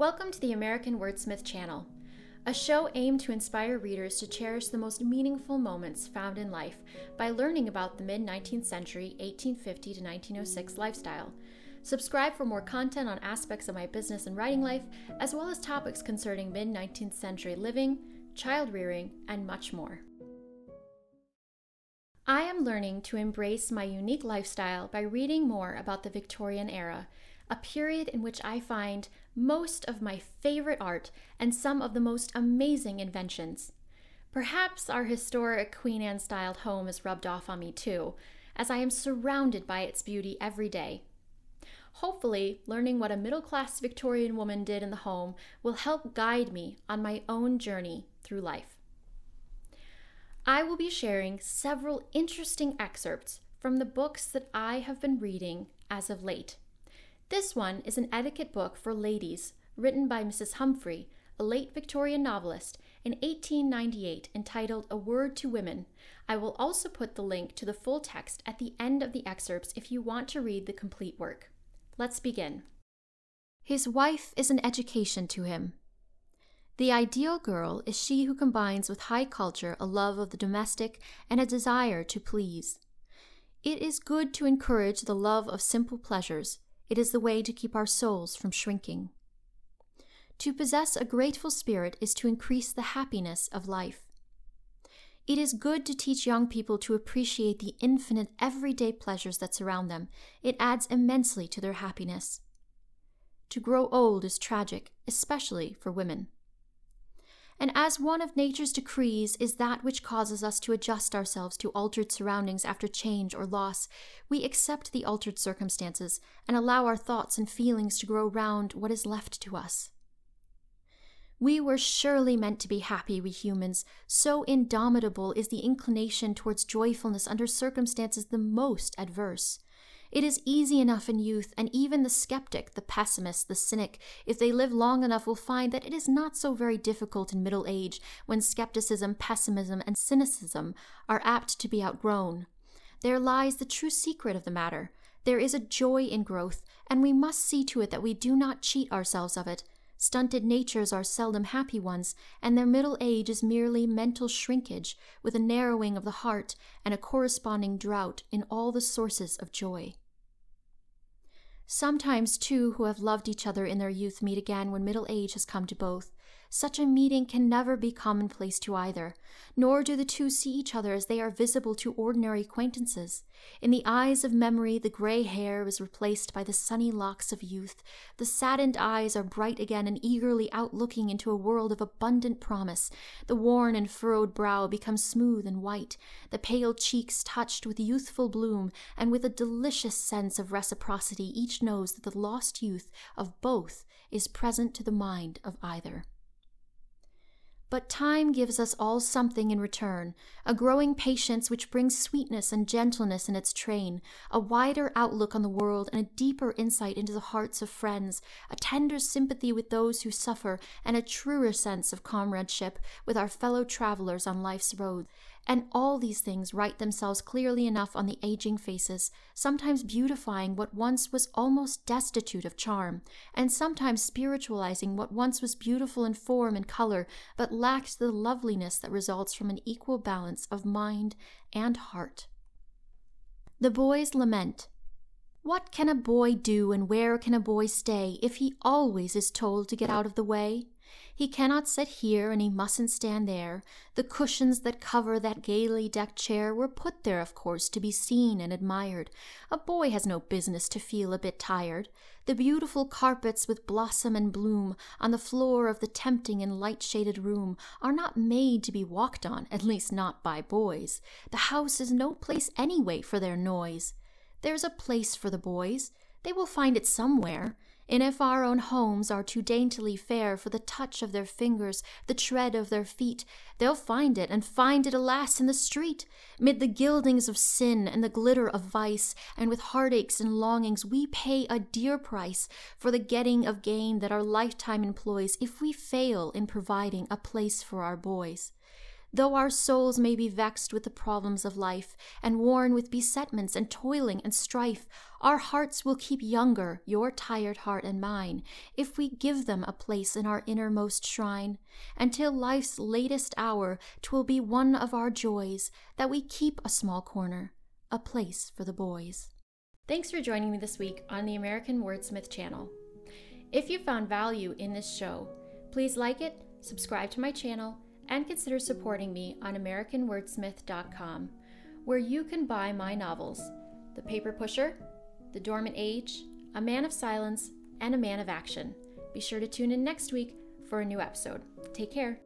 Welcome to the American Wordsmith channel, a show aimed to inspire readers to cherish the most meaningful moments found in life by learning about the mid 19th century 1850 to 1906 lifestyle. Subscribe for more content on aspects of my business and writing life, as well as topics concerning mid 19th century living, child rearing, and much more. I am learning to embrace my unique lifestyle by reading more about the Victorian era a period in which I find most of my favorite art and some of the most amazing inventions. Perhaps our historic Queen Anne styled home is rubbed off on me too, as I am surrounded by its beauty every day. Hopefully, learning what a middle class Victorian woman did in the home will help guide me on my own journey through life. I will be sharing several interesting excerpts from the books that I have been reading as of late. This one is an etiquette book for ladies written by Mrs. Humphry, a late Victorian novelist, in 1898 entitled A Word to Women. I will also put the link to the full text at the end of the excerpts if you want to read the complete work. Let's begin. His wife is an education to him. The ideal girl is she who combines with high culture a love of the domestic and a desire to please. It is good to encourage the love of simple pleasures, it is the way to keep our souls from shrinking. To possess a grateful spirit is to increase the happiness of life. It is good to teach young people to appreciate the infinite everyday pleasures that surround them. It adds immensely to their happiness. To grow old is tragic, especially for women and as one of nature's decrees is that which causes us to adjust ourselves to altered surroundings after change or loss, we accept the altered circumstances and allow our thoughts and feelings to grow round what is left to us. We were surely meant to be happy, we humans. So indomitable is the inclination towards joyfulness under circumstances the most adverse. It is easy enough in youth, and even the skeptic, the pessimist, the cynic, if they live long enough, will find that it is not so very difficult in middle age when skepticism, pessimism, and cynicism are apt to be outgrown. There lies the true secret of the matter. There is a joy in growth, and we must see to it that we do not cheat ourselves of it. Stunted natures are seldom happy ones, and their middle age is merely mental shrinkage, with a narrowing of the heart and a corresponding drought in all the sources of joy. Sometimes two who have loved each other in their youth meet again when middle age has come to both. Such a meeting can never be commonplace to either, nor do the two see each other as they are visible to ordinary acquaintances. In the eyes of memory, the gray hair is replaced by the sunny locks of youth. The saddened eyes are bright again and eagerly outlooking into a world of abundant promise. The worn and furrowed brow becomes smooth and white, the pale cheeks touched with youthful bloom, and with a delicious sense of reciprocity, each knows that the lost youth of both is present to the mind of either. But time gives us all something in return a growing patience which brings sweetness and gentleness in its train, a wider outlook on the world, and a deeper insight into the hearts of friends, a tender sympathy with those who suffer, and a truer sense of comradeship with our fellow travelers on life's road. And all these things write themselves clearly enough on the aging faces, sometimes beautifying what once was almost destitute of charm, and sometimes spiritualizing what once was beautiful in form and color, but lacked the loveliness that results from an equal balance of mind and heart. The boy's lament. What can a boy do and where can a boy stay if he always is told to get out of the way? He cannot sit here and he mustn't stand there. The cushions that cover that gaily decked chair were put there, of course, to be seen and admired. A boy has no business to feel a bit tired. The beautiful carpets with blossom and bloom on the floor of the tempting and light shaded room are not made to be walked on, at least not by boys. The house is no place anyway for their noise. There's a place for the boys. They will find it somewhere. And if our own homes are too daintily fair for the touch of their fingers, the tread of their feet, they'll find it, and find it, alas, in the street, mid the gildings of sin and the glitter of vice, and with heartaches and longings we pay a dear price for the getting of gain that our lifetime employs if we fail in providing a place for our boys. Though our souls may be vexed with the problems of life, and worn with besetments and toiling and strife, our hearts will keep younger, your tired heart and mine, if we give them a place in our innermost shrine. Until life's latest hour, twill be one of our joys that we keep a small corner, a place for the boys. Thanks for joining me this week on the American Wordsmith channel. If you found value in this show, please like it, subscribe to my channel, and consider supporting me on AmericanWordsmith.com, where you can buy my novels The Paper Pusher, The Dormant Age, A Man of Silence, and A Man of Action. Be sure to tune in next week for a new episode. Take care.